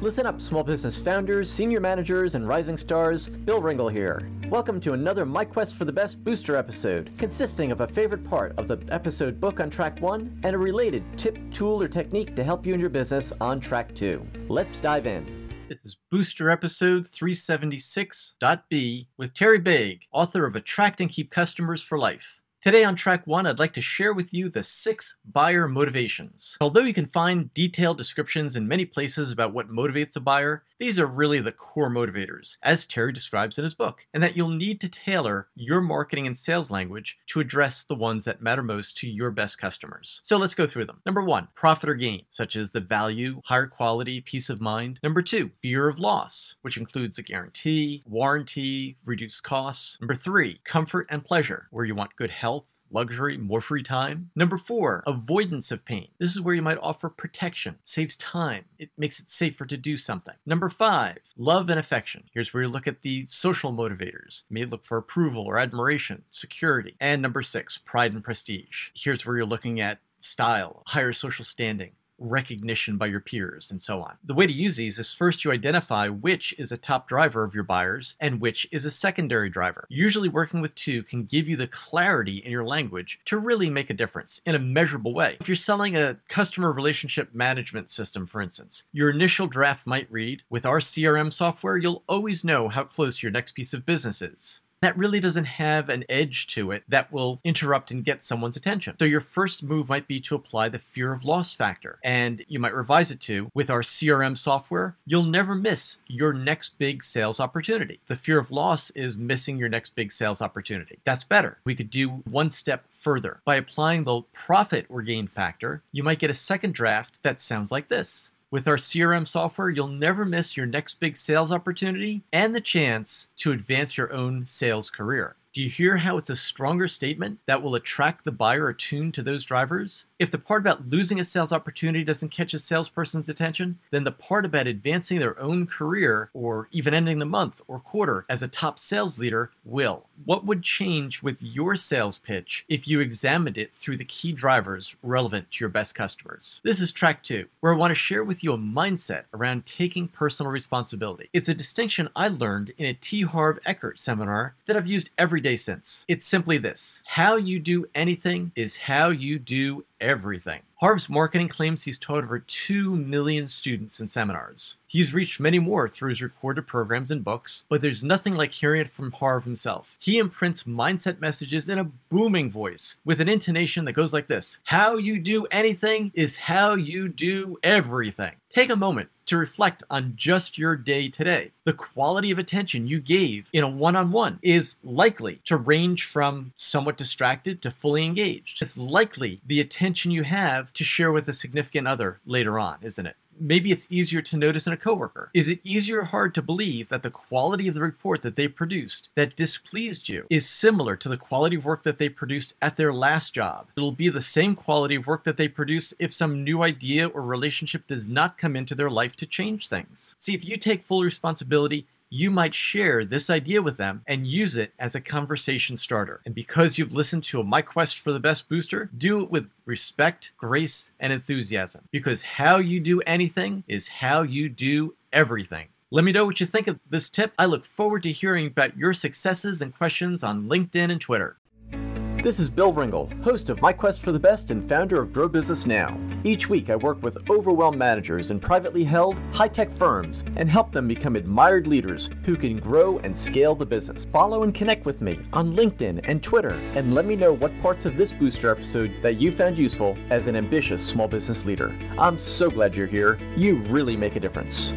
Listen up, small business founders, senior managers, and rising stars. Bill Ringle here. Welcome to another My Quest for the Best booster episode, consisting of a favorite part of the episode book on track one and a related tip, tool, or technique to help you in your business on track two. Let's dive in. This is Booster Episode 376.b with Terry Baig, author of Attract and Keep Customers for Life. Today on track one, I'd like to share with you the six buyer motivations. Although you can find detailed descriptions in many places about what motivates a buyer, these are really the core motivators, as Terry describes in his book, and that you'll need to tailor your marketing and sales language to address the ones that matter most to your best customers. So let's go through them. Number one, profit or gain, such as the value, higher quality, peace of mind. Number two, fear of loss, which includes a guarantee, warranty, reduced costs. Number three, comfort and pleasure, where you want good health luxury, more free time. Number four, avoidance of pain. This is where you might offer protection, saves time, it makes it safer to do something. Number five, love and affection. Here's where you look at the social motivators. You may look for approval or admiration, security. And number six, pride and prestige. Here's where you're looking at style, higher social standing, recognition by your peers, and so on. The way to use these is first you identify which is a top driver of your buyers and which is a secondary driver. Usually, working with two can give you the clarity in your language to really make a difference in a measurable way. If you're selling a customer relationship management system, for instance, your initial draft might read With our CRM software, you'll always know how close your next piece of business is that really doesn't have an edge to it that will interrupt and get someone's attention. So your first move might be to apply the fear of loss factor. And you might revise it to with our CRM software, you'll never miss your next big sales opportunity. The fear of loss is missing your next big sales opportunity. That's better. We could do one step further. By applying the profit or gain factor, you might get a second draft that sounds like this. With our CRM software, you'll never miss your next big sales opportunity and the chance to advance your own sales career. Do you hear how it's a stronger statement that will attract the buyer attuned to those drivers? If the part about losing a sales opportunity doesn't catch a salesperson's attention, then the part about advancing their own career or even ending the month or quarter as a top sales leader will. What would change with your sales pitch if you examined it through the key drivers relevant to your best customers? This is track two, where I want to share with you a mindset around taking personal responsibility. It's a distinction I learned in a T. Harv Eker seminar that I've used every day since. It's simply this how you do anything is how you do everything. Harv's marketing claims he's taught over 2 million students in seminars. He's reached many more through his recorded programs and books, but there's nothing like hearing it from Harv himself. He imprints mindset messages in a booming voice with an intonation that goes like this How you do anything is how you do everything. Take a moment to reflect on just your day today. The quality of attention you gave in a one on one is likely to range from somewhat distracted to fully engaged. It's likely the attention you have to share with a significant other later on, isn't it? maybe it's easier to notice in a coworker? Is it easier or hard to believe that the quality of the report that they produced that displeased you is similar to the quality of work that they produced at their last job? It'll be the same quality of work that they produce if some new idea or relationship does not come into their life to change things. See, if you take full responsibility, you might share this idea with them and use it as a conversation starter. And because you've listened to My Quest for the Best booster, do it with respect, grace, and enthusiasm. Because how you do anything is how you do everything. Let me know what you think of this tip. I look forward to hearing about your successes and questions on LinkedIn and Twitter. This is Bill Ringle, host of My Quest for the Best and founder of Grow Business Now. Each week, I work with overwhelmed managers in privately held, high tech firms and help them become admired leaders who can grow and scale the business. Follow and connect with me on LinkedIn and Twitter, and let me know what parts of this booster episode that you found useful as an ambitious small business leader. I'm so glad you're here. You really make a difference.